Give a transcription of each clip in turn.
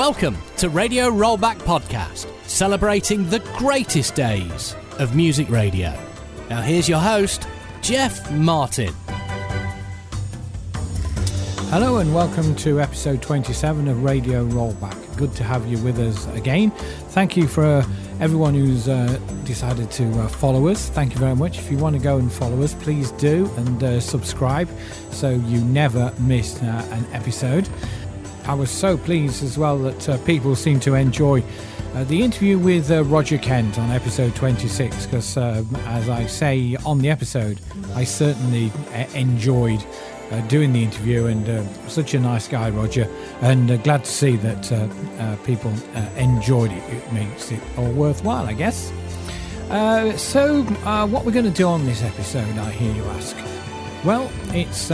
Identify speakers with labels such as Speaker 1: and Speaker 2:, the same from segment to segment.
Speaker 1: Welcome to Radio Rollback Podcast, celebrating the greatest days of music radio. Now, here's your host, Jeff Martin.
Speaker 2: Hello and welcome to episode 27 of Radio Rollback. Good to have you with us again. Thank you for uh, everyone who's uh, decided to uh, follow us. Thank you very much. If you want to go and follow us, please do and uh, subscribe so you never miss uh, an episode. I was so pleased as well that uh, people seem to enjoy uh, the interview with uh, Roger Kent on episode 26 because, as I say on the episode, I certainly enjoyed uh, doing the interview and uh, such a nice guy, Roger, and uh, glad to see that people enjoyed it. It makes it all worthwhile, I guess. so, what we're going to do on this episode, I hear you ask? Well, it's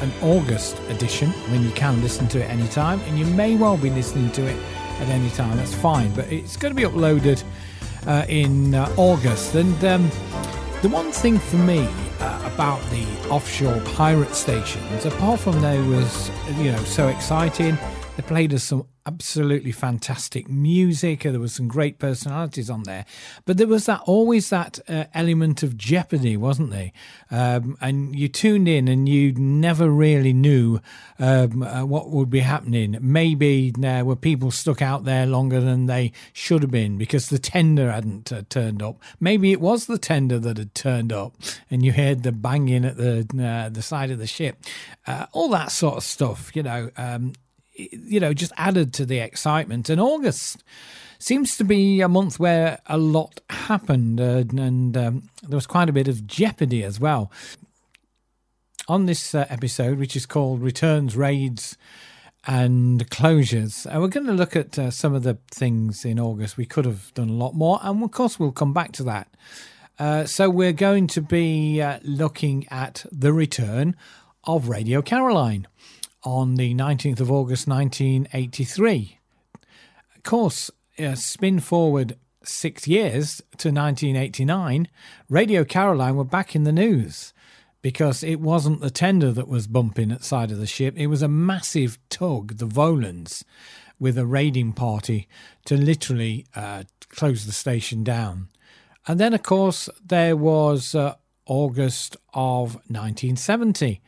Speaker 2: an August edition. I mean, you can listen to it anytime, and you may well be listening to it at any time. That's fine, but it's going to be uploaded uh, in uh, August. And um, the one thing for me uh, about the offshore pirate stations, apart from they was you know so exciting, they played us some absolutely fantastic music. There was some great personalities on there, but there was that always that uh, element of jeopardy, wasn't there? Um, and you tuned in and you never really knew um, uh, what would be happening. Maybe there were people stuck out there longer than they should have been because the tender hadn't uh, turned up. Maybe it was the tender that had turned up, and you heard the banging at the uh, the side of the ship. Uh, all that sort of stuff, you know. Um, you know, just added to the excitement. And August seems to be a month where a lot happened, uh, and um, there was quite a bit of jeopardy as well. On this uh, episode, which is called Returns, Raids, and Closures, uh, we're going to look at uh, some of the things in August. We could have done a lot more, and of course, we'll come back to that. Uh, so, we're going to be uh, looking at the return of Radio Caroline on the 19th of August 1983. Of course, uh, spin forward six years to 1989, Radio Caroline were back in the news because it wasn't the tender that was bumping at side of the ship. It was a massive tug, the Volans, with a raiding party to literally uh, close the station down. And then, of course, there was uh, August of 1970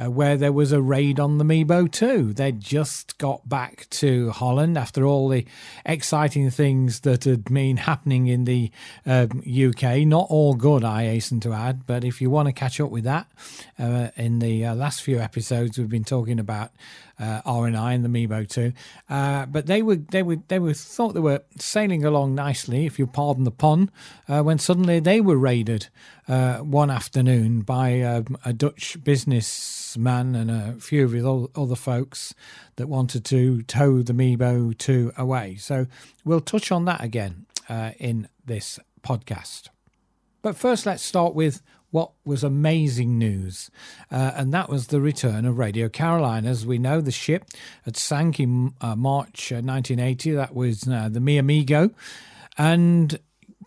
Speaker 2: uh, where there was a raid on the Mebo 2. They'd just got back to Holland after all the exciting things that had been happening in the um, UK. Not all good, I hasten to add, but if you want to catch up with that, uh, in the uh, last few episodes, we've been talking about uh, RNI and the Mebo 2. Uh, but they were they were they were thought they were sailing along nicely, if you pardon the pun, uh, when suddenly they were raided uh, one afternoon by um, a Dutch businessman and a few of his other folks that wanted to tow the Mebo two away. So we'll touch on that again uh, in this podcast. But first, let's start with what was amazing news, uh, and that was the return of Radio Caroline. As we know, the ship had sank in uh, March 1980. Uh, that was uh, the Mi Amigo, and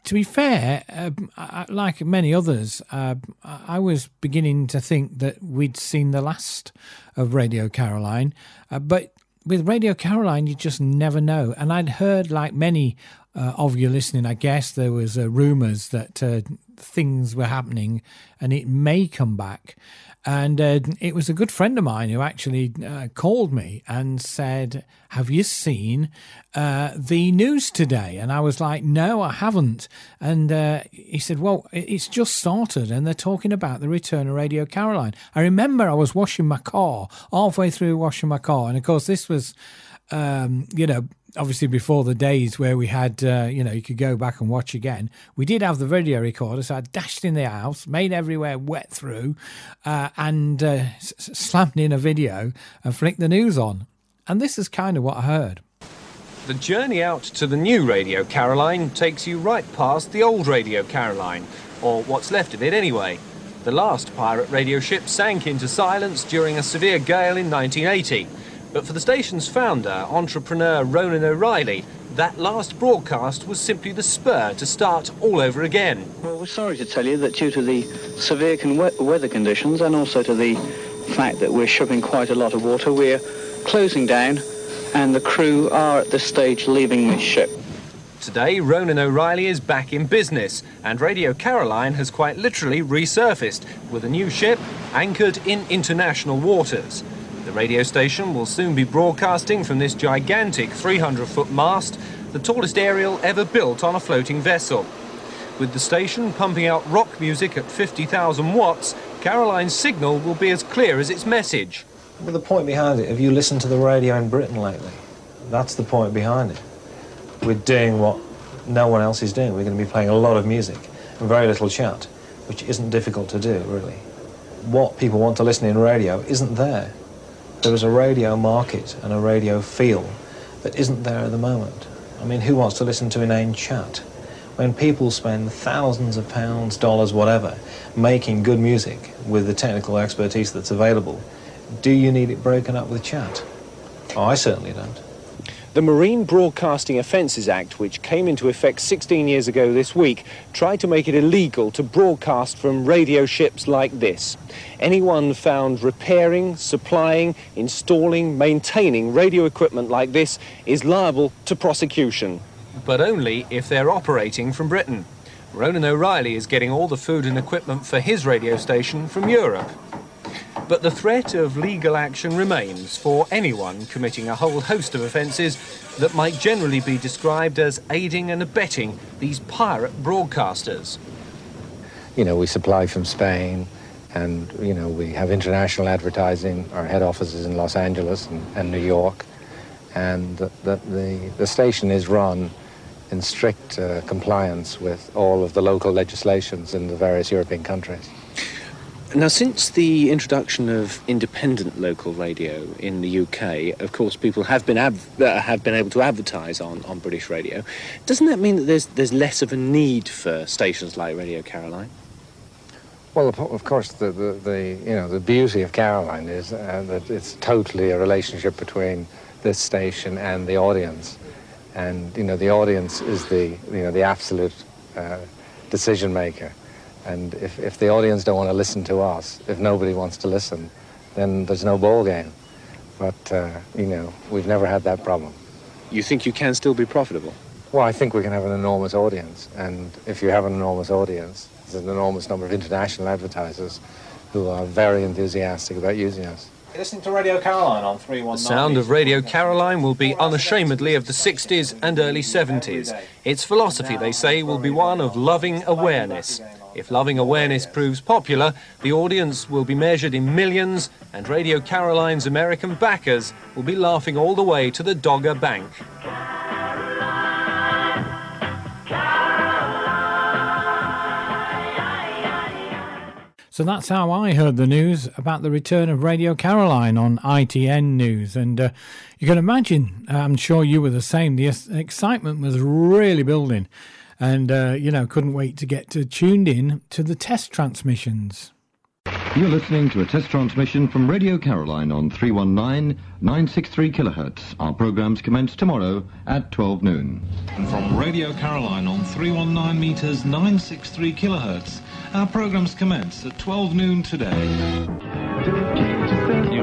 Speaker 2: to be fair, uh, like many others, uh, I was beginning to think that we'd seen the last of Radio Caroline, but with Radio Caroline, you just never know. And I'd heard, like many uh, of you listening, I guess there was uh, rumours that uh, things were happening and it may come back. And uh, it was a good friend of mine who actually uh, called me and said, Have you seen uh, the news today? And I was like, No, I haven't. And uh, he said, Well, it's just started and they're talking about the return of Radio Caroline. I remember I was washing my car, halfway through washing my car. And of course, this was, um, you know, obviously before the days where we had, uh, you know, you could go back and watch again. We did have the video recorder, so I dashed in the house, made everywhere wet through, uh, and uh, s- slammed in a video and flicked the news on. And this is kind of what I heard.
Speaker 3: The journey out to the new Radio Caroline takes you right past the old Radio Caroline, or what's left of it anyway. The last pirate radio ship sank into silence during a severe gale in 1980. But for the station's founder, entrepreneur Ronan O'Rahilly, that last broadcast was simply the spur to start all over again.
Speaker 4: Well, we're sorry to tell you that due to the severe con- weather conditions and also to the fact that we're shipping quite a lot of water, we're closing down and the crew are at this stage leaving the ship.
Speaker 3: Today, Ronan O'Rahilly is back in business, and Radio Caroline has quite literally resurfaced with a new ship anchored in international waters. The radio station will soon be broadcasting from this gigantic 300 foot mast, the tallest aerial ever built on a floating vessel. With the station pumping out rock music at 50,000 watts, Caroline's signal will be as clear as its message.
Speaker 5: But the point behind it, have you listened to the radio in Britain lately? That's the point behind it. We're doing what no one else is doing. We're going to be playing a lot of music and very little chat, which isn't difficult to do, really. What people want to listen in radio isn't there. There is a radio market and a radio feel that isn't there at the moment. I mean, who wants to listen to inane chat? When people spend thousands of pounds, dollars, whatever, making good music with the technical expertise that's available, do you need it broken up with chat? Oh, I certainly don't.
Speaker 3: The Marine Broadcasting Offences Act, which came into effect 16 years ago this week, tried to make it illegal to broadcast from radio ships like this. Anyone found repairing, supplying, installing, maintaining radio equipment like this is liable to prosecution. But only if they're operating from Britain. Ronan O'Rahilly is getting all the food and equipment for his radio station from Europe. But the threat of legal action remains for anyone committing a whole host of offences that might generally be described as aiding and abetting these pirate broadcasters.
Speaker 6: You know, we supply from Spain, and, you know, we have international advertising. Our head office is in Los Angeles and, and New York. And the, the, the station is run in strict uh, compliance with all of the local legislations in the various European countries.
Speaker 3: Now, since the introduction of independent local radio in the UK, of course, people have been uh, have been able to advertise on, on British radio. Doesn't that mean that there's there's less of a need for stations like Radio Caroline?
Speaker 6: Well, of course, the, the, the you know the beauty of Caroline is uh, that it's totally a relationship between this station and the audience, and you know the audience is the you know the absolute uh, decision maker. And if, if the audience don't want to listen to us, if nobody wants to listen, then there's no ball game. But, uh, you know, we've never had that problem.
Speaker 3: You think you can still be profitable?
Speaker 6: Well, I think we can have an enormous audience. And if you have an enormous audience, there's an enormous number of international advertisers who are very enthusiastic about using us.
Speaker 5: You're listening to Radio Caroline on 319.
Speaker 3: The sound of Radio Caroline will be unashamedly of the 60s and early 70s. Its philosophy, they say, will be one of loving awareness. If Loving Awareness proves popular, the audience will be measured in millions, and Radio Caroline's American backers will be laughing all the way to the Dogger Bank.
Speaker 2: So that's how I heard the news about the return of Radio Caroline on ITN News. And uh, you can imagine, I'm sure you were the same, the excitement was really building and uh, you know couldn't wait to get to, tuned in to the test transmissions.
Speaker 7: You're listening to a test transmission from Radio Caroline on 319 963 kilohertz. Our programs commence tomorrow at 12 noon.
Speaker 8: And from Radio Caroline on 319 meters 963 kilohertz, our programs commence at 12 noon today.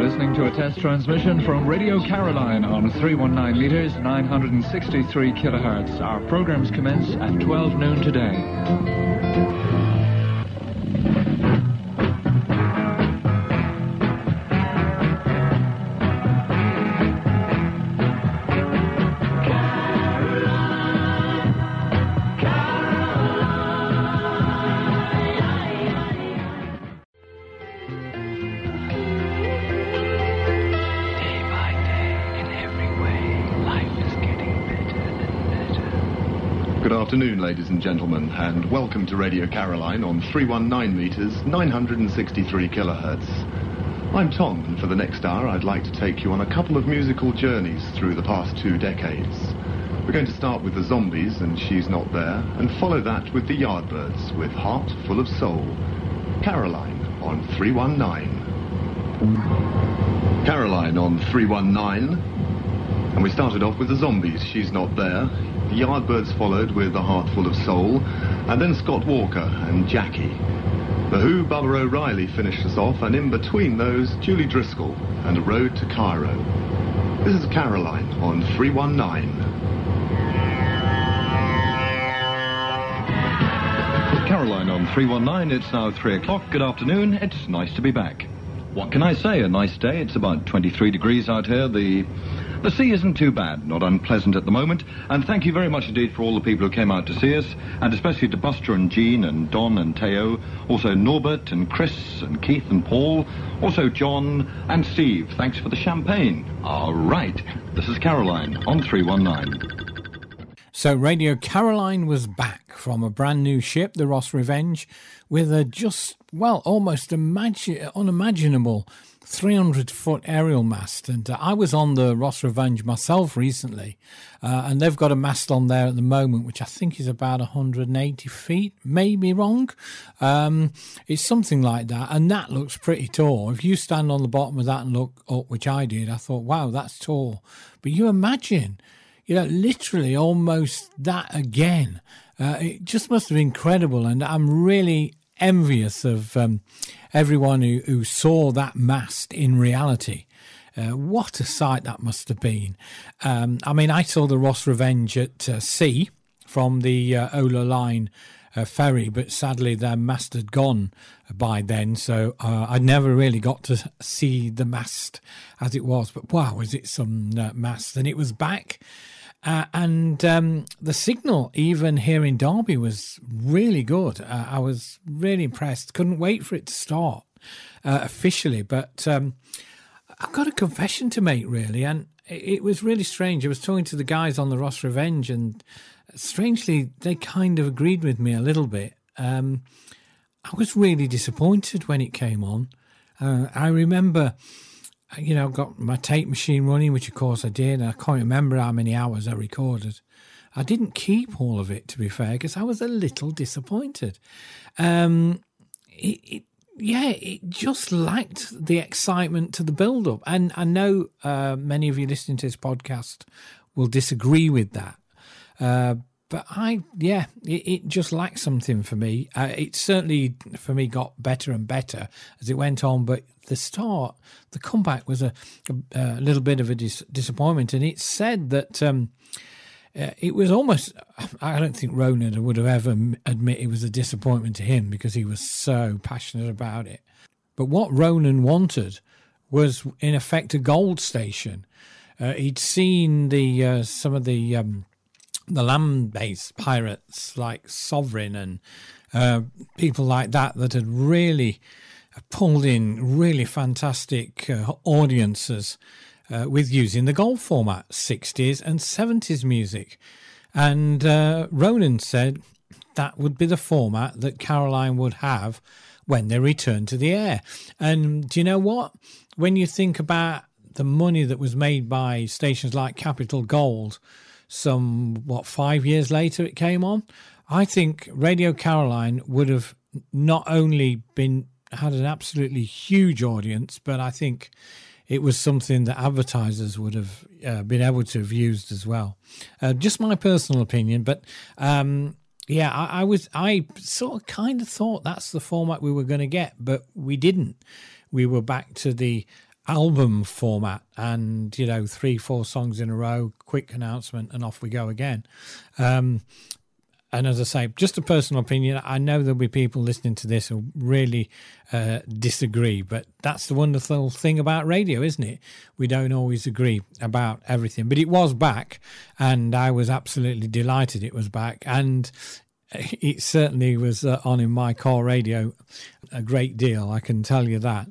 Speaker 9: Listening to a test transmission from Radio Caroline on 319 meters, 963 kilohertz. Our programs commence at 12 noon today.
Speaker 7: Afternoon, ladies and gentlemen, and welcome to Radio Caroline on 319 meters, 963 kilohertz. I'm Tom, and for the next hour, I'd like to take you on a couple of musical journeys through the past two decades. We're going to start with the Zombies and She's Not There, and follow that with the Yardbirds with Heart Full of Soul. Caroline on 319. Caroline on 319. And we started off with the Zombies, She's Not There. The Yardbirds followed with A Heart Full of Soul, and then Scott Walker and Jackie. The Who, Baba O'Riley finished us off, and in between those, Julie Driscoll and A Road to Cairo. This is Caroline on 319.
Speaker 8: Caroline on 319. It's now 3 o'clock. Good afternoon. It's nice to be back. What can I say? A nice day. It's about 23 degrees out here. The the sea isn't too bad, not unpleasant at the moment. And thank you very much indeed for all the people who came out to see us, and especially to Buster and Jean and Don and Teo, also Norbert and Chris and Keith and Paul, also John and Steve. Thanks for the champagne. All right. This is Caroline on 319.
Speaker 2: So, Radio Caroline was back from a brand new ship, the Ross Revenge, with a just, well, almost imagi- unimaginable 300 foot aerial mast. And uh, I was on the Ross Revenge myself recently, uh, and they've got a mast on there at the moment, which I think is about 180 feet, maybe wrong. Um, it's something like that, and that looks pretty tall. If you stand on the bottom of that and look up, which I did, I thought, wow, that's tall. But you imagine you know, literally almost that again. Uh, it just must have been incredible, and I'm really envious of um, everyone who, who saw that mast in reality. Uh, what a sight that must have been. Um, I mean, I saw the Ross Revenge at uh, sea from the uh, Olau Line uh, ferry, but sadly their mast had gone by then, so uh, I never really got to see the mast as it was. But wow, was it some uh, mast? And it was back. Uh, and um, the signal, even here in Derby, was really good. Uh, I was really impressed. Couldn't wait for it to start uh, officially. But um, I've got a confession to make, really. And it was really strange. I was talking to the guys on the Ross Revenge, and strangely, they kind of agreed with me a little bit. Um, I was really disappointed when it came on. Uh, I remember you know, got my tape machine running, which of course I did. I can't remember how many hours I recorded. I didn't keep all of it, to be fair, because I was a little disappointed. Um, it, it, yeah, it just lacked the excitement to the build up. And I know uh, many of you listening to this podcast will disagree with that. Uh, but I, yeah, it, it, just lacked something for me. Uh, it certainly, for me, got better and better as it went on. But the start, the comeback was a, a, a little bit of a dis- disappointment. And it said that um, uh, it was almost, I don't think Ronan would have ever admit it was a disappointment to him because he was so passionate about it. But what Ronan wanted was, in effect, a gold station. Uh, he'd seen the uh, some of the um, the land-based pirates like Sovereign and uh, people like that that had really pulled in really fantastic uh, audiences uh, with using the gold format, 60s and 70s music. And uh, Ronan said that would be the format that Caroline would have when they returned to the air. And do you know what? When you think about the money that was made by stations like Capital Gold, some what five years later it came on. I think Radio Caroline would have not only been had an absolutely huge audience, but I think it was something that advertisers would have uh, been able to have used as well. Uh, just my personal opinion, but um, yeah, I, I, was I sort of kind of thought that's the format we were going to get, but we didn't. We were back to the album format and you know three four songs in a row quick announcement and off we go again um, and as I say, just a personal opinion, I know there'll be people listening to this who really uh, disagree, but that's the wonderful thing about radio, isn't it? We don't always agree about everything. But it was back, and I was absolutely delighted it was back. And it certainly was uh, on in my car radio a great deal, I can tell you that.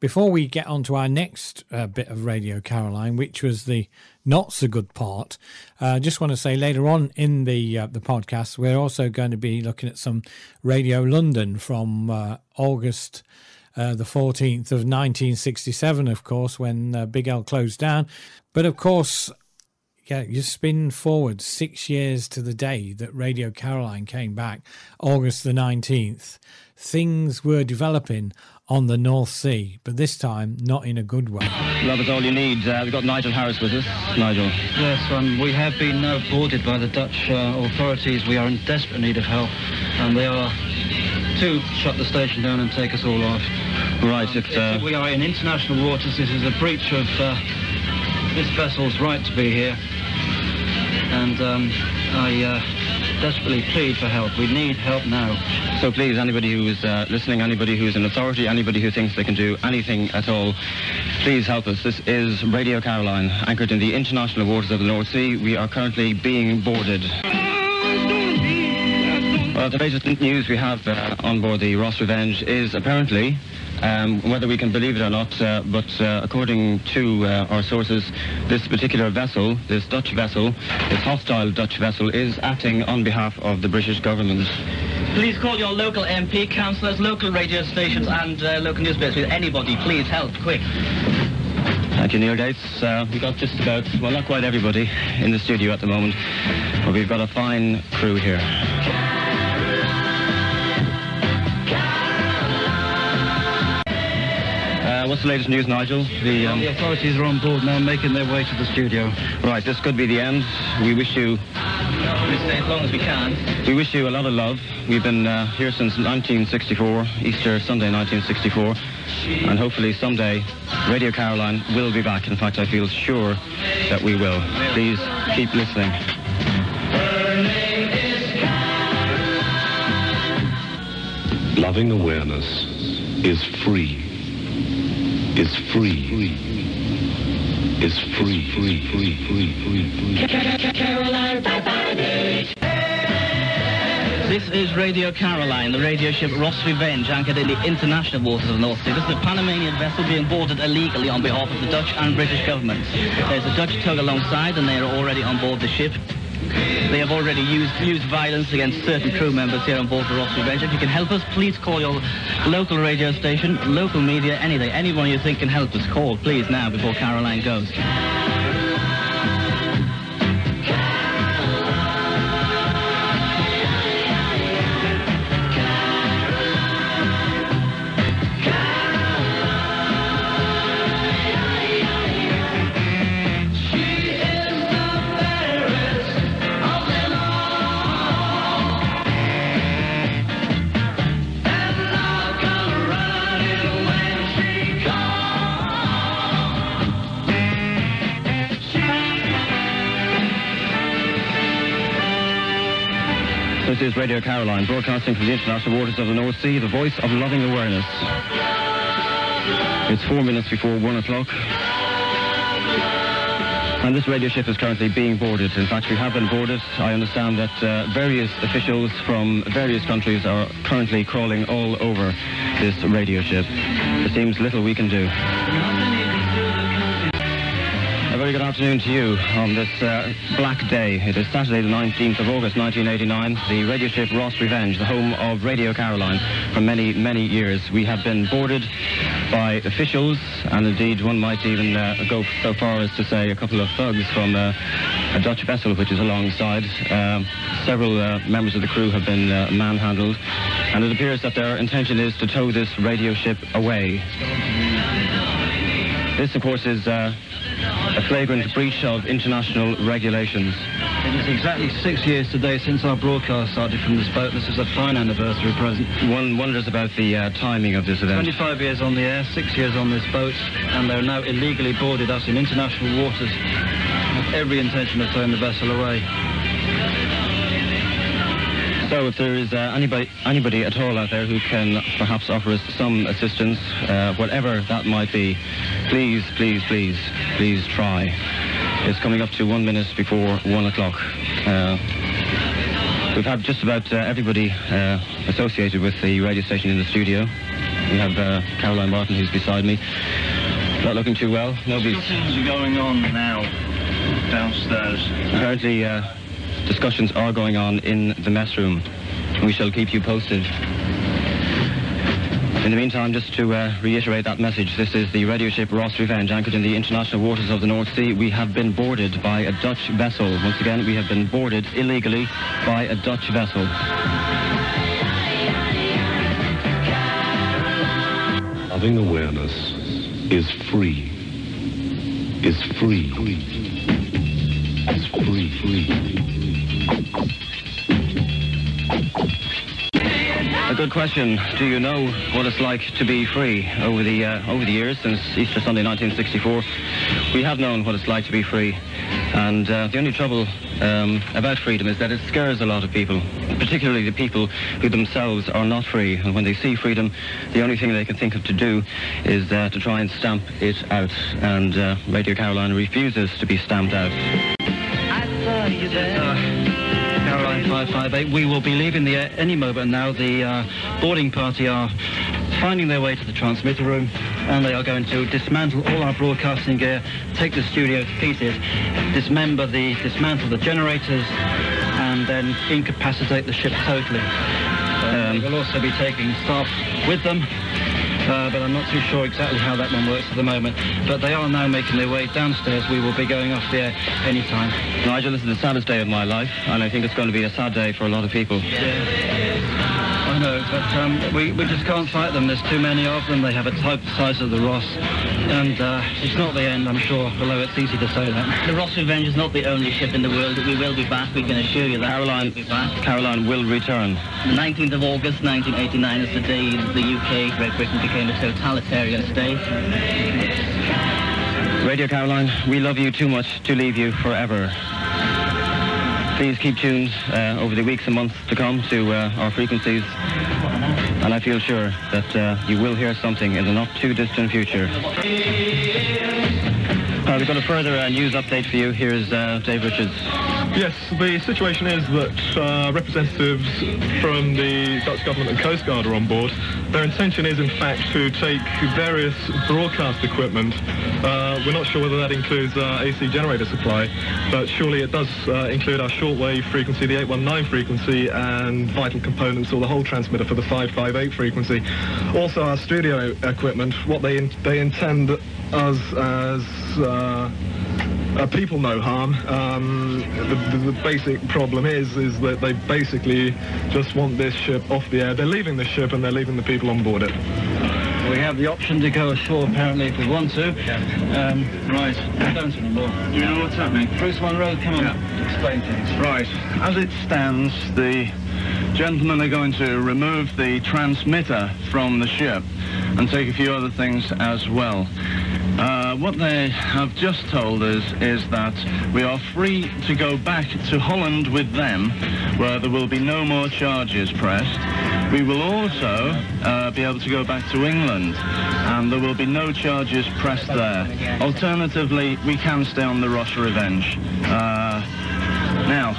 Speaker 2: Before we get on to our next uh, bit of Radio Caroline, which was the not so good part, uh, I uh, just want to say later on in the uh, the podcast, we're also going to be looking at some Radio London from uh, August. Uh, the 14th of 1967, of course, when Big L closed down. But of course, yeah, you spin forward six years to the day that Radio Caroline came back, August the 19th. Things were developing on the North Sea, but this time not in a good way.
Speaker 10: Robert, all you need. Uh, we've got Nigel Harris with us. Nigel.
Speaker 11: Yes, um, we have been now boarded by the Dutch uh, authorities. We are in desperate need of help, and they are to shut the station down and take us all off.
Speaker 10: Right, if, uh...
Speaker 11: we are in international waters, this is a breach of uh, this vessel's right to be here. And um, I uh, desperately plead for help. We need help now.
Speaker 10: So please, anybody who's uh, listening, anybody who's in authority, anybody who thinks they can do anything at all, please help us. This is Radio Caroline, anchored in the international waters of the North Sea. We are currently being boarded. Well, the latest news we have uh, on board the Ross Revenge is apparently, um, whether we can believe it or not, uh, but uh, according to uh, our sources, this particular vessel, this Dutch vessel, this hostile Dutch vessel, is acting on behalf of the British government.
Speaker 11: Please call your local MP, councillors, local radio stations and uh, local newspapers with anybody. Please help, quick.
Speaker 10: Thank you, Neil Gates. Uh, we've got just about, well, not quite everybody in the studio at the moment, but we've got a fine crew here. Uh, what's the latest news, Nigel? The, um,
Speaker 11: the authorities are on board now, making their way to the studio.
Speaker 10: Right, this could be the end. We wish you
Speaker 11: We stay as long as we can.
Speaker 10: we wish you a lot of love. We've been uh, here since 1964, Easter Sunday 1964, and hopefully someday Radio Caroline will be back. In fact, I feel sure that we will. Please keep listening.
Speaker 12: Loving awareness is free. Is free. Is free. Free. Free. Free.
Speaker 11: This is Radio Caroline, the radio ship Ross Revenge, anchored in the international waters of the North Sea. This is a Panamanian vessel being boarded illegally on behalf of the Dutch and British governments. There's a Dutch tug alongside, and they are already on board the ship. They have already used, used violence against certain crew members here on board the Ross Revenge. If you can help us, please call your local radio station, local media, anything. Anyone you think can help us, call, please, now, before Caroline goes.
Speaker 10: Radio Caroline, broadcasting from the international waters of the North Sea, the voice of loving awareness. It's four minutes before one o'clock. And this radio ship is currently being boarded. In fact, we have been boarded. I understand that uh, various officials from various countries are currently crawling all over this radio ship. There seems little we can do. Very good afternoon to you on this uh, black day. It is Saturday the 19th of August 1989. The radio ship Ross Revenge, the home of Radio Caroline for many, many years. We have been boarded by officials and indeed one might even uh, go so far as to say a couple of thugs from uh, a Dutch vessel which is alongside. Um, several uh, members of the crew have been uh, manhandled and it appears that their intention is to tow this radio ship away. This, of course, is uh, a flagrant breach of international regulations.
Speaker 11: It is exactly six years today since our broadcast started from this boat. This is a fine anniversary present.
Speaker 10: One wonders about the uh, timing of this event.
Speaker 11: 25 years on the air, six years on this boat, and they're now illegally boarded us in international waters with every intention of towing the vessel away.
Speaker 10: So if there is uh, anybody, anybody at all out there who can perhaps offer us some assistance, uh, whatever that might be, please, please, please, please try. It's coming up to one minute before one o'clock. Uh, we've had just about uh, everybody uh, associated with the radio station in the studio. We have uh, Caroline Martin who's beside me. Not looking too well. Nobody's
Speaker 13: Discussions are going on now downstairs.
Speaker 10: Apparently, uh, discussions are going on in the mess room. We shall keep you posted. In the meantime, just to uh, reiterate that message, this is the radio ship Ross Revenge, anchored in the international waters of the North Sea. We have been boarded by a Dutch vessel. Once again, we have been boarded illegally by a Dutch vessel.
Speaker 12: Loving awareness is free. Is free.
Speaker 10: A good question. Do you know what it's like to be free? Over the uh, over the years, since Easter Sunday 1964, we have known what it's like to be free. And uh, the only trouble um, about freedom is that it scares a lot of people, particularly the people who themselves are not free. And when they see freedom, the only thing they can think of to do is uh, to try and stamp it out. And uh, Radio Carolina refuses to be stamped out.
Speaker 14: Caroline 558. We will be leaving the air any moment now. The uh, boarding party are finding their way to the transmitter room and they are going to dismantle all our broadcasting gear, take the studio to pieces, dismember the, dismantle the generators and then incapacitate the ship totally. Um, we'll also be taking staff with them uh, but I'm not too sure exactly how that one works at the moment. But they are now making their way downstairs. We will be going off the air anytime.
Speaker 10: Nigel, this is the saddest day of my life, and I think it's going to be a sad day for a lot of people.
Speaker 14: I know, but um, we, we just can't fight them. There's too many of them. They have a type the size of the Ross. And uh, it's not the end, I'm sure, although it's easy to say that.
Speaker 11: The Ross Revenge is not the only ship in the world. We will be back, we can assure you that.
Speaker 10: Caroline,
Speaker 11: will be back.
Speaker 10: Caroline will return.
Speaker 11: The 19th of August 1989 is the day the UK, Great Britain, became a totalitarian state.
Speaker 10: Radio Caroline, we love you too much to leave you forever. Please keep tuned uh, over the weeks and months to come to uh, our frequencies. And I feel sure that uh, you will hear something in the not too distant future. We've got a further uh, news update for you. Here's uh, Dave Richards.
Speaker 15: Yes, the situation is that uh, representatives from the Dutch government and Coast Guard are on board. Their intention is, in fact, to take various broadcast equipment. Uh, we're not sure whether that includes uh, AC generator supply, but surely it does uh, include our shortwave frequency, the 819 frequency, and vital components, or the whole transmitter for the 558 frequency. Also, our studio equipment. What they in- they intend us as uh, people no harm. Um, the, the, the basic problem is is that they basically just want this ship off the air. They're leaving the ship and they're leaving the people on board it.
Speaker 14: We have the option to go ashore, apparently, if we want to. Um, right. Don't anymore.
Speaker 13: Do you know what's happening?
Speaker 14: Bruce Monroe, come on, explain things.
Speaker 13: Right. As it stands, the gentlemen are going to remove the transmitter from the ship and take a few other things as well. Uh, what they have just told us is that we are free to go back to Holland with them, where there will be no more charges pressed. We will also uh, be able to go back to England, and there will be no charges pressed there. Alternatively, we can stay on the Ross Revenge. Uh, now,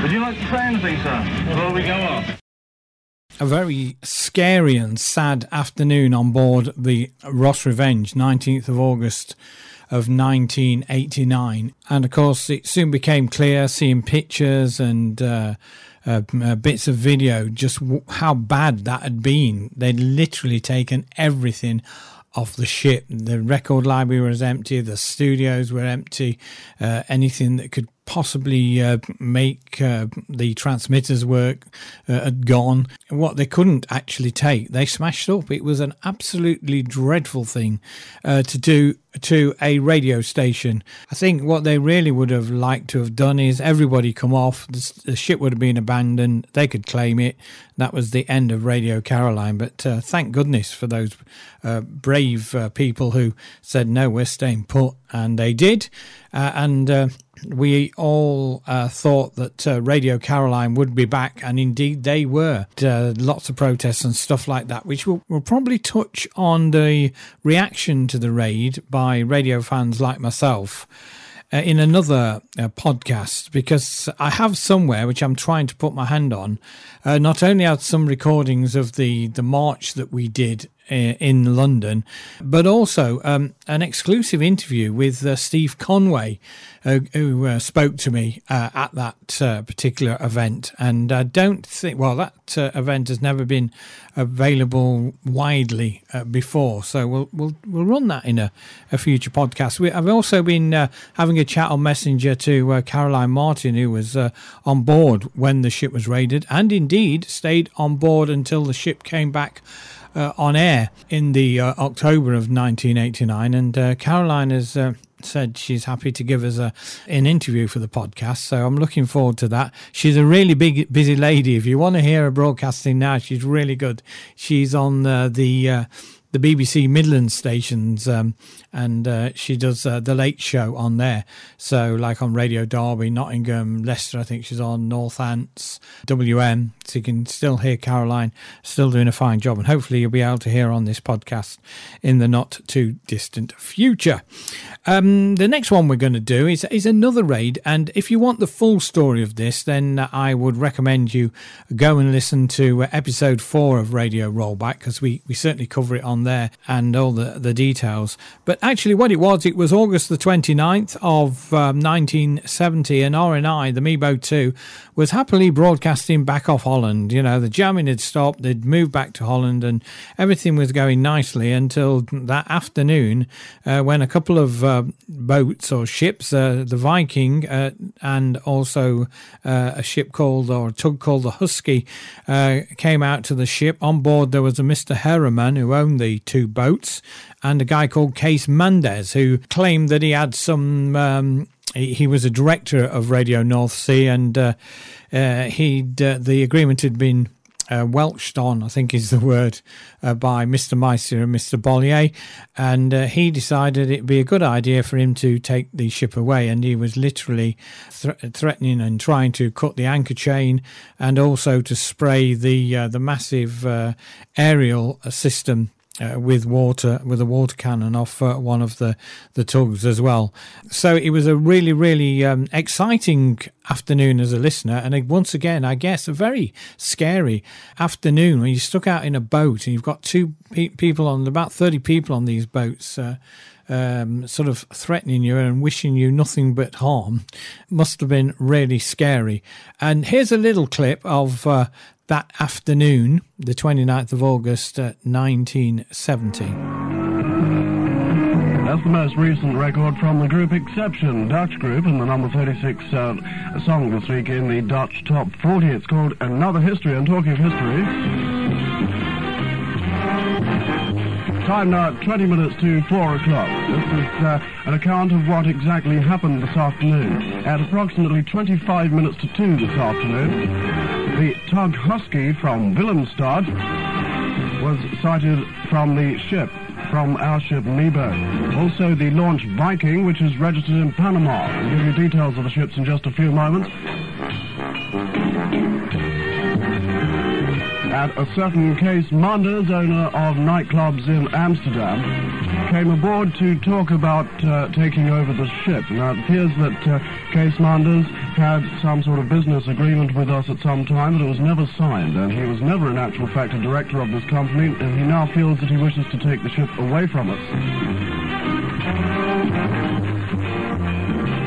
Speaker 13: would you like to say anything, sir, before we go off?
Speaker 2: A very scary and sad afternoon on board the Ross Revenge, 19th of August of 1989. And of course, it soon became clear, seeing pictures and uh, uh, uh, bits of video, just w- how bad that had been. They'd literally taken everything off the ship. The record library was empty, the studios were empty, uh, anything that could possibly uh, make uh, the transmitters work uh, had gone. What they couldn't actually take, they smashed up. It was an absolutely dreadful thing uh, to do to a radio station. I think what they really would have liked to have done is everybody come off, the, the ship would have been abandoned, they could claim it. That was the end of Radio Caroline. But uh, thank goodness for those uh, brave uh, people who said, no, we're staying put. And they did. Uh, and uh, we all uh, thought that uh, Radio Caroline would be back, and indeed they were. Uh, lots of protests and stuff like that, which will will probably touch on the reaction to the raid by radio fans like myself. Uh, in another uh, podcast, because I have somewhere which I'm trying to put my hand on. Uh, not only had some recordings of the the march that we did in London, but also um, an exclusive interview with uh, Steve Conway, uh, who uh, spoke to me uh, at that uh, particular event. And I don't think, well, that uh, event has never been available widely before, so we'll we'll we'll run that in a, a future podcast. We, I've also been having a chat on Messenger to Caroline Martin, who was on board when the ship was raided, and indeed stayed on board until the ship came back uh, on air in the uh, October of 1989. And uh, Caroline has uh, said she's happy to give us a an interview for the podcast. So I'm looking forward to that. She's a really big busy lady. If you want to hear her broadcasting now, she's really good. She's on uh, the uh, the BBC Midlands stations, um, and uh, she does uh, the Late Show on there. So, like on Radio Derby, Nottingham, Leicester, I think she's on Northants, WM. So you can still hear Caroline still doing a fine job, and hopefully you'll be able to hear on this podcast in the not too distant future. Um, the next one we're going to do is is another raid, and if you want the full story of this, then I would recommend you go and listen to uh, episode four of Radio Rollback because we we certainly cover it on there and all the, the details. But actually, what it was, it was August the 29th of um, 1970, and RNI, the Mebo 2, was happily broadcasting back off Holland. You know, the jamming had stopped, they'd moved back to Holland, and everything was going nicely until that afternoon uh, when a couple of uh, boats or ships, uh, the Viking uh, and also uh, a ship called, or a tug called the Husky, uh, came out to the ship. On board, there was a Mr. Herriman who owned the two boats and a guy called Kees Manders who claimed that he had some. Um, he, he, was a director of Radio North Sea, and uh, uh, he'd uh, the agreement had been uh, welched on, I think is the word, uh, by Mr. Meister and Mr. Bollier. And uh, he decided it'd be a good idea for him to take the ship away. And he was literally th- threatening and trying to cut the anchor chain and also to spray the, the massive aerial system uh, with water with a water cannon off uh, one of the the tugs as well. So it was a really really um, exciting afternoon as a listener, and once again, I guess a very scary afternoon when you're stuck out in a boat and you've got two pe- people on about thirty people on these boats. Uh, um, sort of threatening you and wishing you nothing but harm must have been really scary. And here's a little clip of uh, that afternoon, the 29th of August, uh, 1970.
Speaker 16: That's the most recent record from the group Ekseption, Dutch group, and the number 36 uh, song this week in the Dutch Top 40. It's called Another History. And talking of history, time now 20 minutes to 4 o'clock. This is uh, an account of what exactly happened this afternoon. At approximately 25 minutes to 2 this afternoon, the tug Husky from Willemstad was sighted from the ship, from our ship Mebo. Also the launch Viking, which is registered in Panama. I'll give you details of the ships in just a few moments. At a certain Kees, Manders, owner of nightclubs in Amsterdam, came aboard to talk about uh, taking over the ship. Now, it appears that uh, Kees Manders had some sort of business agreement with us at some time, but it was never signed, and he was never, in actual fact, a director of this company, and he now feels that he wishes to take the ship away from us.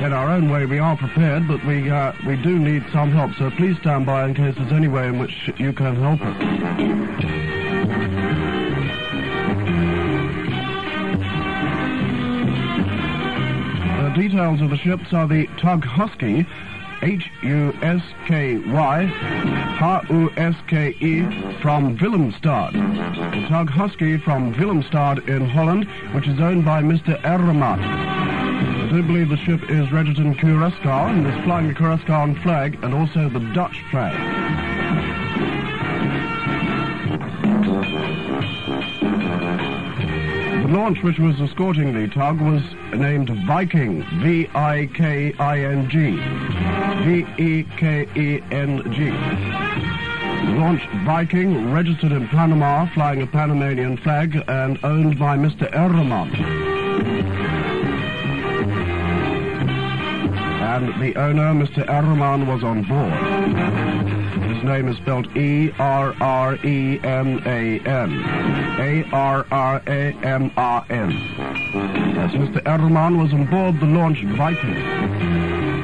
Speaker 16: In our own way, we are prepared, but we uh, we do need some help. So please stand by in case there's any way in which you can help us. Details of the ships are the Tug Husky, H-U-S-K-Y, H-U-S-K-E, from Willemstad. The Tug Husky from Willemstad in Holland, which is owned by Mr. Erreman. I do believe the ship is registered in Curaçao and is flying the Curaçao flag and also the Dutch flag. Launch which was escorting the tug was named Viking, V-I-K-I-N-G, V-E-K-E-N-G. Launched Viking, registered in Panama, flying a Panamanian flag, and owned by Mr. Erreman. And the owner, Mr. Erreman, was on board name is spelled E-R-R-E-M-A-N. A-R-R-A-M-R-N. Yes, Mr. Erman was on board the launch Viking.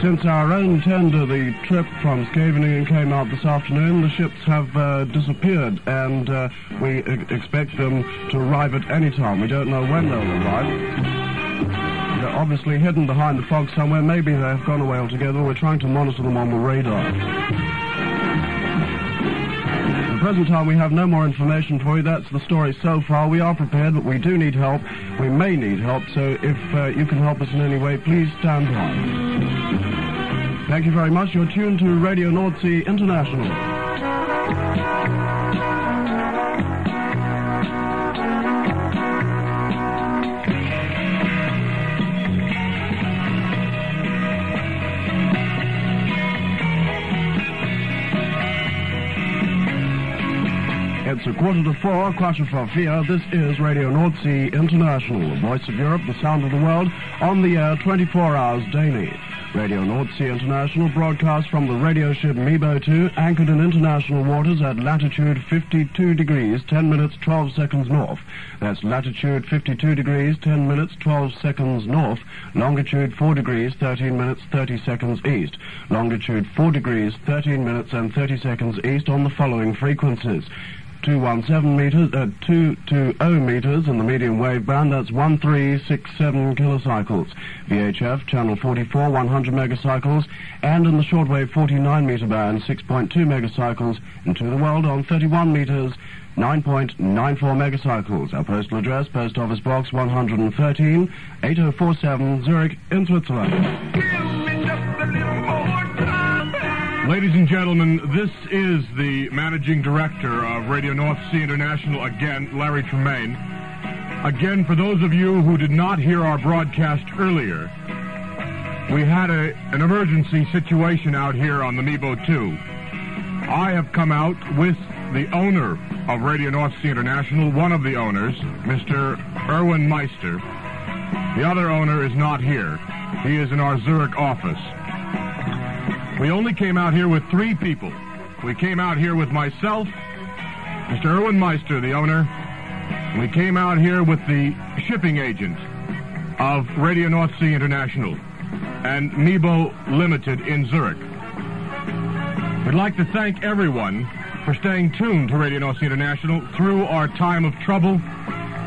Speaker 16: Since our own tender, the trip from Scheveningen came out this afternoon, the ships have uh, disappeared and uh, we expect them to arrive at any time. We don't know when they'll arrive. Obviously hidden behind the fog somewhere. Maybe they have gone away altogether. We're trying to monitor them on the radar. At the present time, we have no more information for you. That's the story so far. We are prepared, but we do need help. We may need help, so if uh, you can help us in any way, please stand by. Thank you very much. You're tuned to Radio North Sea International. It's a quarter to four, quarter for fear. This is Radio North Sea International, the voice of Europe, the sound of the world, on the air 24 hours daily. Radio North Sea International broadcasts from the radio ship Mebo 2, anchored in international waters at latitude 52 degrees, 10 minutes, 12 seconds north. That's latitude 52 degrees, 10 minutes, 12 seconds north. Longitude 4 degrees, 13 minutes, 30 seconds east. Longitude 4 degrees, 13 minutes and 30 seconds east on the following frequencies. 217 meters, uh, 220 meters in the medium wave band, that's 1367 kilocycles. VHF, channel 44, 100 megacycles, and in the shortwave 49 meter band, 6.2 megacycles, into the world on 31 meters, 9.94 megacycles. Our postal address, Post Office Box 113, 8047, Zurich, in Switzerland.
Speaker 17: Ladies and gentlemen, this is the managing director of Radio North Sea International again, Larry Tremaine. Again, for those of you who did not hear our broadcast earlier, we had a, an emergency situation out here on the Mebo 2. I have come out with the owner of Radio North Sea International, one of the owners, Mr. Erwin Meister. The other owner is not here. He is in our Zurich office. We only came out here with three people. We came out here with myself, Mr. Erwin Meister, the owner. We came out here with the shipping agent of Radio North Sea International and Mebo Limited in Zurich. We'd like to thank everyone for staying tuned to Radio North Sea International through our time of trouble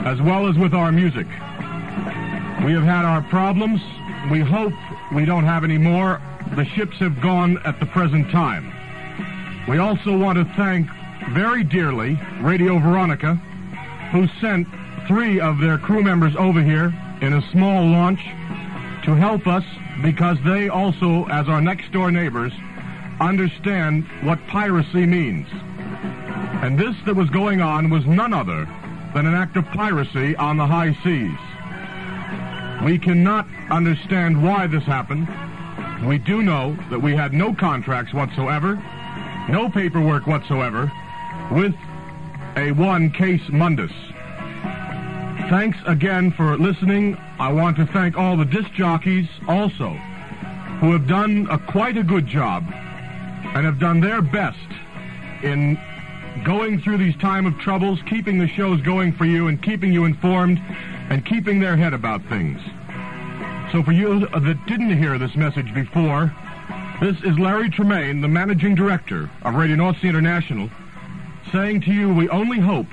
Speaker 17: as well as with our music. We have had our problems. We hope we don't have any more the ships have gone at the present time. We also want to thank very dearly Radio Veronica, who sent three of their crew members over here in a small launch to help us because they also, as our next door neighbors, understand what piracy means. And this that was going on was none other than an act of piracy on the high seas. We cannot understand why this happened, we do know that we had no contracts whatsoever, no paperwork whatsoever, with a one Kees Manders. Thanks again for listening. I want to thank all the disc jockeys also, who have done a, quite a good job and have done their best in going through these time of troubles, keeping the shows going for you and keeping you informed and keeping their head about things. So for you that didn't hear this message before, this is Larry Tremaine, the managing director of Radio North Sea International, saying to you, we only hope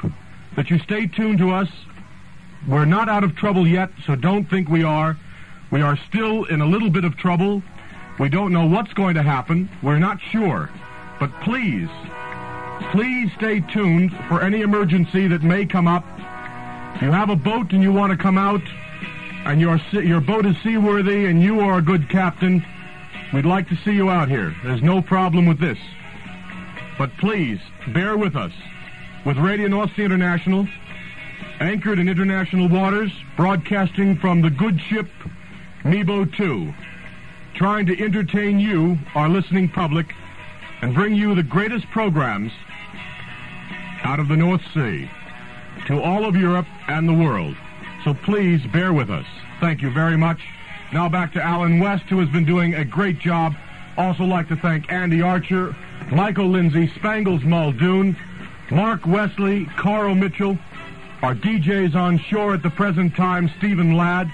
Speaker 17: that you stay tuned to us. We're not out of trouble yet, so don't think we are. We are still in a little bit of trouble. We don't know what's going to happen. We're not sure. But please, please stay tuned for any emergency that may come up. If you have a boat and you want to come out, and your your boat is seaworthy and you are a good captain, we'd like to see you out here. There's no problem with this. But please, bear with us. With Radio North Sea International, anchored in international waters, broadcasting from the good ship Mebo 2, trying to entertain you, our listening public, and bring you the greatest programs out of the North Sea to all of Europe and the world. So please bear with us. Thank you very much. Now back to Alan West, who has been doing a great job. Also like to thank Andy Archer, Michael Lindsay, Spangles Muldoon, Mark Wesley, Carl Mitchell, our DJs on shore at the present time, Stephen Ladd,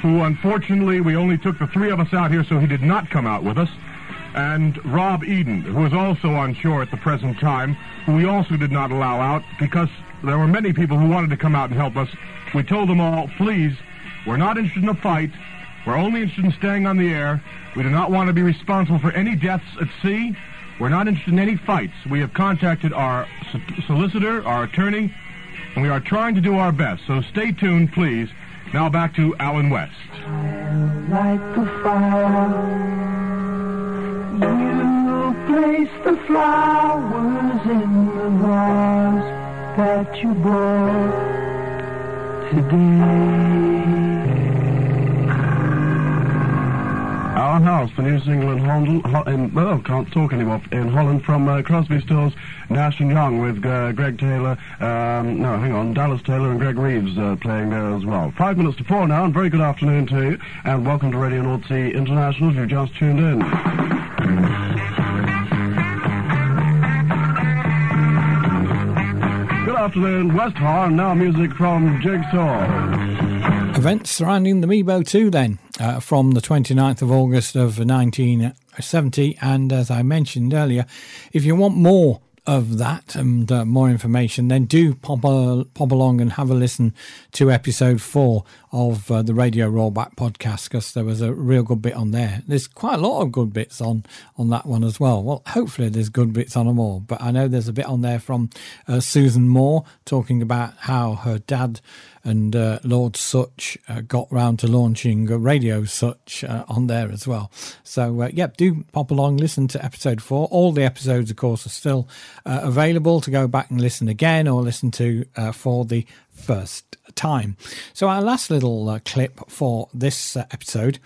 Speaker 17: who unfortunately we only took the three of us out here, so he did not come out with us, and Rob Eden, who is also on shore at the present time, who we also did not allow out because there were many people who wanted to come out and help us we told them all, please, we're not interested in a fight. We're only interested in staying on the air. We do not want to be responsible for any deaths at sea We're not interested in any fights. We have contacted our solicitor, our attorney, and we are trying to do our best. So stay tuned, please. Now back to Alan West.
Speaker 18: Place the flowers in the vase that you brought today.
Speaker 16: Our House, the new in Holland, in, oh, can't talk anymore, in Holland from uh, Crosby, Stills, Nash and Young with uh, Greg Taylor, um, no, hang on, Dallas Taylor and Greg Reeves uh, playing there as well. Five minutes to four now, and very good afternoon to you, and welcome to Radio North Sea International if you've just tuned in. Good afternoon, West Horn, now music from Jigsaw.
Speaker 2: Events surrounding the Mebo 2 then, uh, from the 29th of August of 1970. And as I mentioned earlier, if you want more of that and uh, more information, then do pop, a, pop along and have a listen to episode four of uh, the Radio Rollback podcast because there was a real good bit on there. There's quite a lot of good bits on on that one as well. Well, hopefully there's good bits on them all, but I know there's a bit on there from uh, Susan Moore talking about how her dad and uh, Lord Sutch uh, got round to launching Radio Sutch uh, on there as well. So, uh, yep, do pop along, listen to episode four. All the episodes, of course, are still uh, available to go back and listen again or listen to uh, for the first time. So, our last little clip for this episode.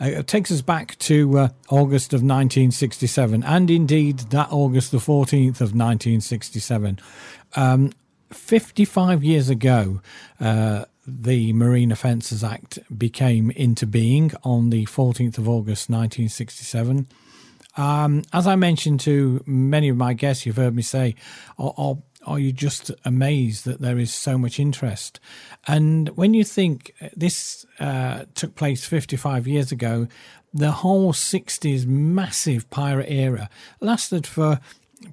Speaker 2: it takes us back to August of 1967, and indeed that August the 14th of 1967. Um, 55 years ago, uh, the Marine Offences Act became into being on the 14th of August 1967. Um, as I mentioned to many of my guests, you've heard me say, are, are, are, you just amazed that there is so much interest? And when you think this uh, took place 55 years ago, the whole 60s massive pirate era lasted for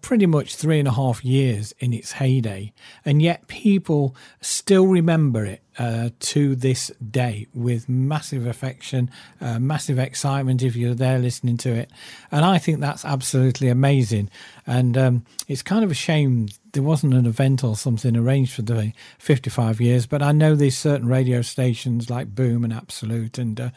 Speaker 2: pretty much three and a half years in its heyday, and yet people still remember it uh, to this day with massive affection, uh, massive excitement if you're there listening to it. And I think that's absolutely amazing. And um, it's kind of a shame there wasn't an event or something arranged for the 55 years, but I know there's certain radio stations like Boom and Absolute and uh,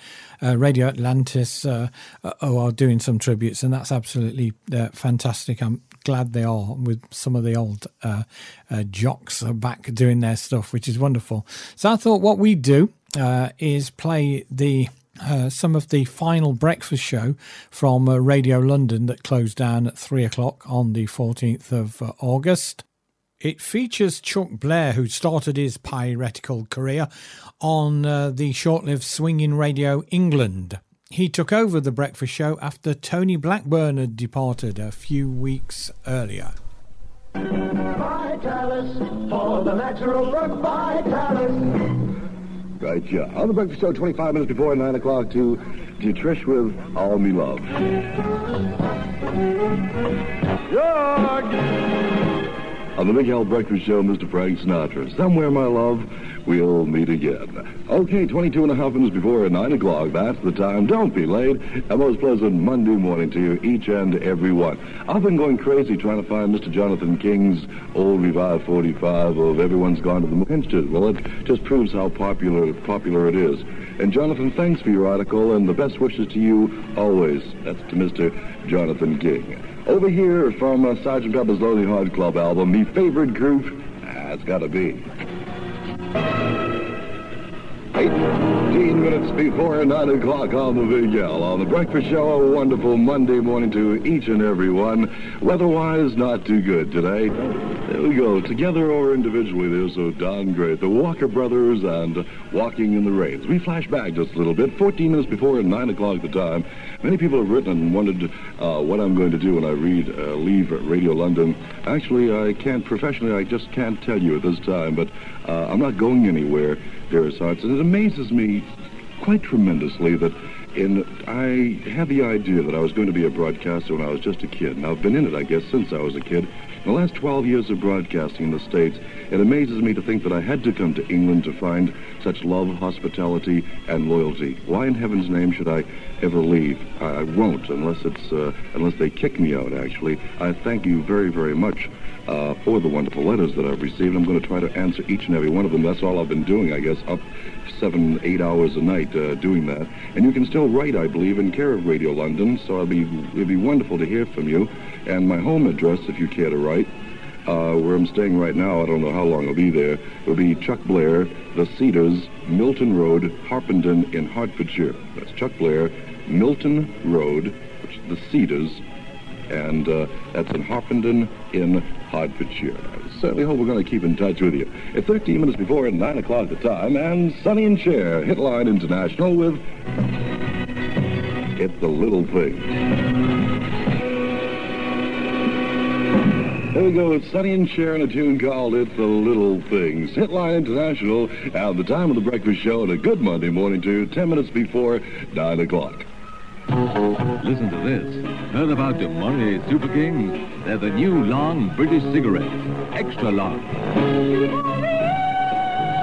Speaker 2: uh Radio Atlantis uh, uh, are doing some tributes, and that's absolutely fantastic. I'm glad they are with some of the old uh, uh, jocks are back doing their stuff, which is wonderful. So I thought what we do uh, is play the uh, some of the final breakfast show from uh, Radio London that closed down at three o'clock on the 14th of uh, August. It features Chuck Blair, who started his piratical career on the short lived Swinging Radio England. He took over the breakfast show after Tony Blackburn had departed a few weeks earlier.
Speaker 18: Vitalis, for the natural Vitalis.
Speaker 19: Right, yeah. On the breakfast show, 25 minutes before 9 o'clock to, Trish with All Me Love. On the Big Al Breakfast Show, Mr. Frank Sinatra. Somewhere, my love, we'll meet again. Okay, 22 and a half minutes before 9 o'clock. That's the time. Don't be late. A most pleasant Monday morning to you, each and every one. I've been going crazy trying to find Mr. Jonathan King's old Revive 45 of Everyone's Gone to the Moon. Well, it just proves how popular popular it is. And Jonathan, thanks for your article, and the best wishes to you always. That's to Mr. Jonathan King. Over here from uh, Sergeant Pepper's Lonely Heart Club album, the favorite group, ah, it's gotta be 18 minutes before 9 o'clock on the Big. On the Breakfast Show, a wonderful Monday morning to each and every one. Weather-wise, not too good today. There we go. Together or individually, they're so darn great. The Walker Brothers and Walking in the Rains. We flash back just a little bit. 14 minutes before 9 o'clock the time. Many people have written and wondered uh, what I'm going to do when I read uh, leave Radio London. Actually, I can't professionally. I just can't tell you at this time. But uh, I'm not going anywhere, dearest hearts. And it amazes me quite tremendously that in I had the idea that I was going to be a broadcaster when I was just a kid, and I've been in it, I guess, since I was a kid. In the last 12 years of broadcasting in the States, it amazes me to think that I had to come to England to find such love, hospitality, and loyalty. Why in heaven's name should I ever leave? I, I won't, unless it's uh, unless they kick me out. Actually, I thank you very, very much uh, for the wonderful letters that I've received. I'm going to try to answer each and every one of them. That's all I've been doing, I guess, up seven, eight hours a night uh, doing that. And you can still write, I believe, in care of Radio London. So it'd be it'd be wonderful to hear from you. And my home address, if you care to write. Uh, where I'm staying right now, I don't know how long I'll be there, will be Chuck Blair, The Cedars, Milton Road, Harpenden in Hertfordshire. That's Chuck Blair, Milton Road, which The Cedars, and uh, that's in Harpenden in Hertfordshire. I certainly hope we're going to keep in touch with you. It's 13 minutes before 9 o'clock the time, and Sonny and Cher, Hitline International with It's the Little Things. There we go. Sonny and Cher and a tune called It's the Little Things. Hitline International at the time of the breakfast show and a good Monday morning too, 10 minutes before 9 o'clock.
Speaker 20: Listen to this. Heard about the Murray Super Kings? They're the new long British cigarettes. Extra long.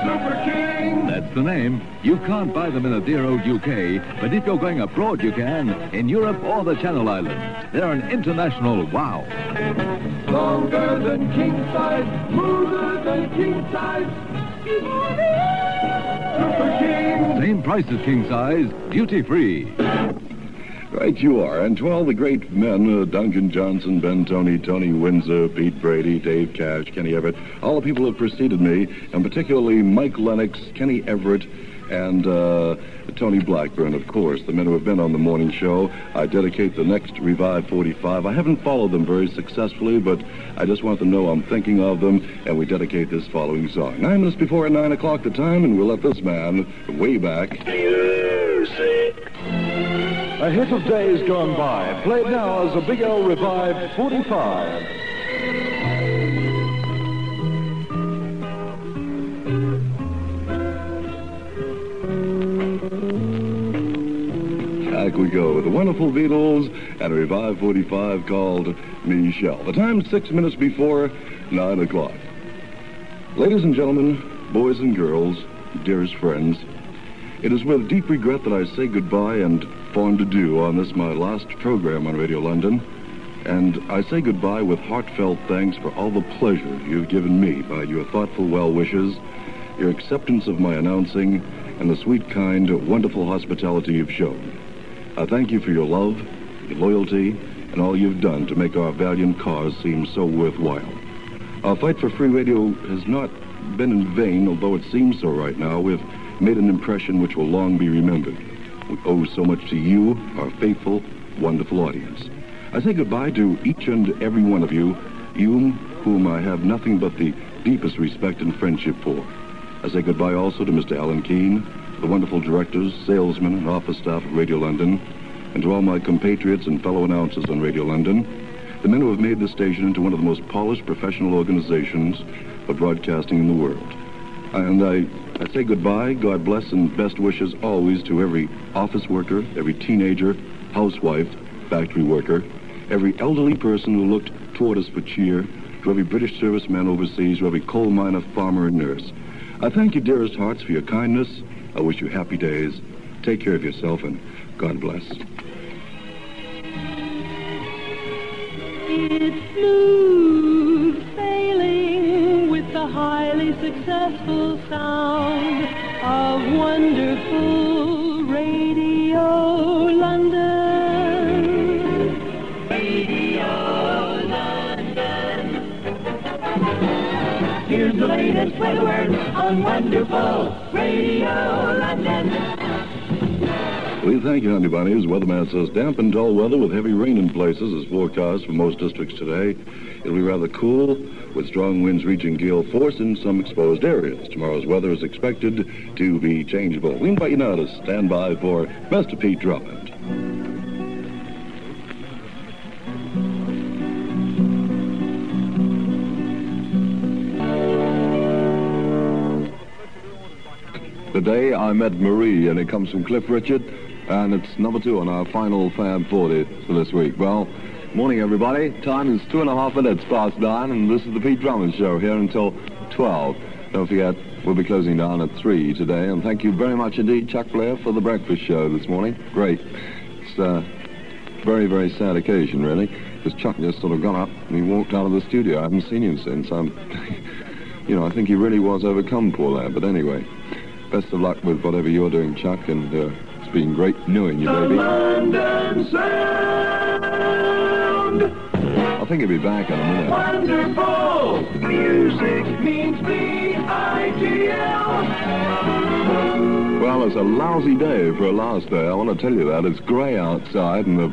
Speaker 20: Super King! That's the name. You can't buy them in the dear old UK, but if you're going abroad, you can, in Europe or the Channel Islands. They're an international wow.
Speaker 18: Longer than king size, smoother than king size. Super King.
Speaker 20: Same price as king size, duty free.
Speaker 19: Right you are. And to all the great men, uh, Duncan Johnson, Ben Toney, Tony Windsor, Pete Brady, Dave Cash, Kenny Everett, all the people who have preceded me, and particularly Mike Lennox, Kenny Everett, and uh, Tony Blackburn, of course, the men who have been on the morning show. I dedicate the next Revive 45. I haven't followed them very successfully, but I just want them to know I'm thinking of them, and we dedicate this following song. Nine minutes before 9 o'clock the time, and we'll let this man way back.
Speaker 18: Music.
Speaker 21: A hit of days gone by, played now as a Big L Revive 45.
Speaker 19: Back we go with the wonderful Beatles and a Revive 45 called Michelle. The time's six minutes before 9 o'clock. Ladies and gentlemen, boys and girls, dearest friends, it is with deep regret that I say goodbye and fond adieu on this my last program on Radio London. And I say goodbye with heartfelt thanks for all the pleasure you've given me by your thoughtful well wishes, your acceptance of my announcing, and the sweet, kind, wonderful hospitality you've shown. I thank you for your love, your loyalty, and all you've done to make our valiant cause seem so worthwhile. Our fight for free radio has not been in vain, although it seems so right now. We've made an impression which will long be remembered. We owe so much to you, our faithful, wonderful audience. I say goodbye to each and every one of you, you whom I have nothing but the deepest respect and friendship for. I say goodbye also to Mr. Alan Keen, the wonderful directors, salesmen, and office staff of Radio London, and to all my compatriots and fellow announcers on Radio London, the men who have made this station into one of the most polished professional organizations of broadcasting in the world. And I, I say goodbye, God bless, and best wishes always to every office worker, every teenager, housewife, factory worker, every elderly person who looked toward us for cheer, to every British serviceman overseas, to every coal miner, farmer, and nurse. I thank you, dearest hearts, for your kindness. I wish you happy days. Take care of yourself, and God bless.
Speaker 18: The highly successful sound of wonderful Radio London. Radio London. Here's the latest weather word on wonderful Radio London.
Speaker 19: We thank you, honey bunnies. Weatherman says damp and dull weather with heavy rain in places is forecast for most districts today. It'll be rather cool with strong winds reaching gale force in some exposed areas. Tomorrow's weather is expected to be changeable. We invite you now to stand by for Mr. Pete Drummond.
Speaker 22: Today I met Marie, and it comes from Cliff Richard. and it's number two on our final Fab 40 for this week. Well, morning everybody. Time is two and a half minutes past nine, and this is the Pete Drummond Show here until 12. Don't forget, we'll be closing down at 3 today, and thank you very much indeed, Chuck Blair, for the breakfast show this morning. Great. It's a very, very sad occasion, really, because Chuck just sort of got up and he walked out of the studio. I haven't seen him since. I'm, you know, I think he really was overcome, poor lad. But anyway, best of luck with whatever you're doing, Chuck, and uh, it's been great knowing you, baby. I think he'll be back in a minute.
Speaker 18: Wonderful. Music means B-I-G-L.
Speaker 22: Well, it's a lousy day for a last day. I want to tell you that. It's grey outside and the,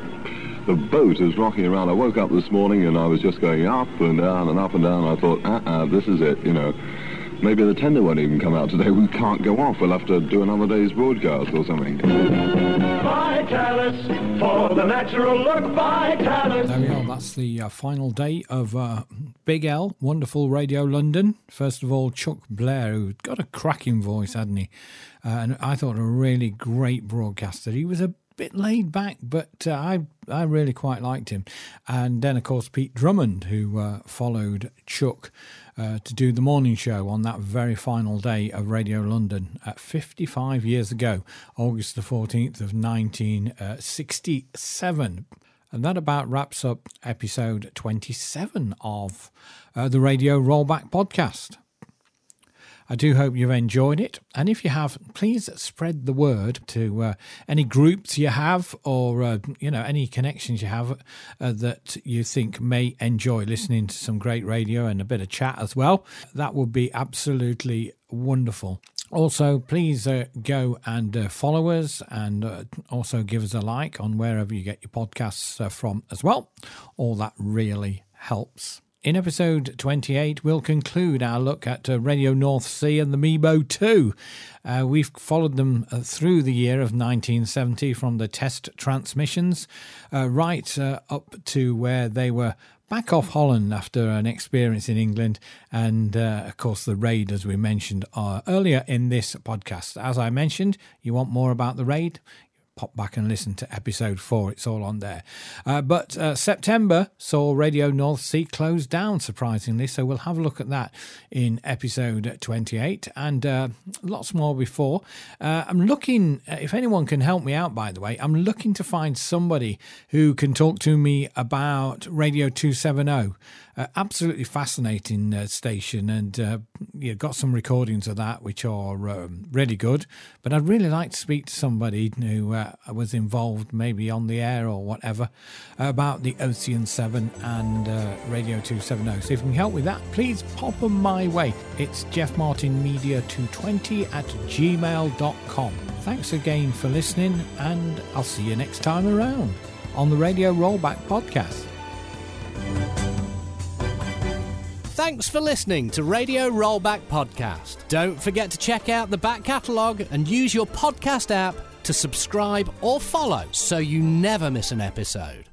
Speaker 22: the boat is rocking around. I woke up this morning and I was just going up and down and up and down. I thought, uh-uh, this is it, you know. Maybe the tender won't even come out today. We can't go off. We'll have to do another day's broadcast or something.
Speaker 18: Vitalis. For the natural look, Vitalis.
Speaker 2: There we are. That's the uh, final day of uh, Big L, Wonderful Radio London. First of all, Chuck Blair, who got a cracking voice, hadn't he? Uh, and I thought a really great broadcaster. He was a bit laid back, but uh, I I really quite liked him. And then, of course, Pete Drummond, who uh, followed Chuck uh, to do the morning show on that very final day of Radio London at 55 years ago, August the 14th of 1967. And that about wraps up episode 27 of uh, the Radio Rollback podcast. I do hope you've enjoyed it. And if you have, please spread the word to uh, any groups you have or, uh, you know, any connections you have uh, that you think may enjoy listening to some great radio and a bit of chat as well. That would be absolutely wonderful. Also, please uh, go and uh, follow us and uh, also give us a like on wherever you get your podcasts uh, from as well. All that really helps. In episode 28, we'll conclude our look at uh, Radio North Sea and the Mebo 2. Uh, we've followed them uh, through the year of 1970 from the test transmissions uh, right up to where they were back off Holland after an experience in England, and uh, of course, the raid, as we mentioned uh, earlier in this podcast. As I mentioned, you want more about the raid? Pop back and listen to episode four, it's all on there. Uh, but uh, September saw Radio North Sea close down, surprisingly, so we'll have a look at that in episode 28 and uh, lots more before. Uh, I'm looking, uh, if anyone can help me out, by the way, I'm looking to find somebody who can talk to me about Radio 270. Uh, absolutely fascinating uh, station, and uh, yeah, got some recordings of that which are um, really good. But I'd really like to speak to somebody who uh, was involved, maybe on the air or whatever, about the Oceaan 7 and uh, Radio 270. So if you can help with that, please pop them my way. It's Jeff Martin Media 220 at gmail.com. Thanks again for listening, and I'll see you next time around on the Radio Rollback Podcast.
Speaker 23: Thanks for listening to Radio Rollback Podcast. Don't forget to check out the back catalogue and use your podcast app to subscribe or follow so you never miss an episode.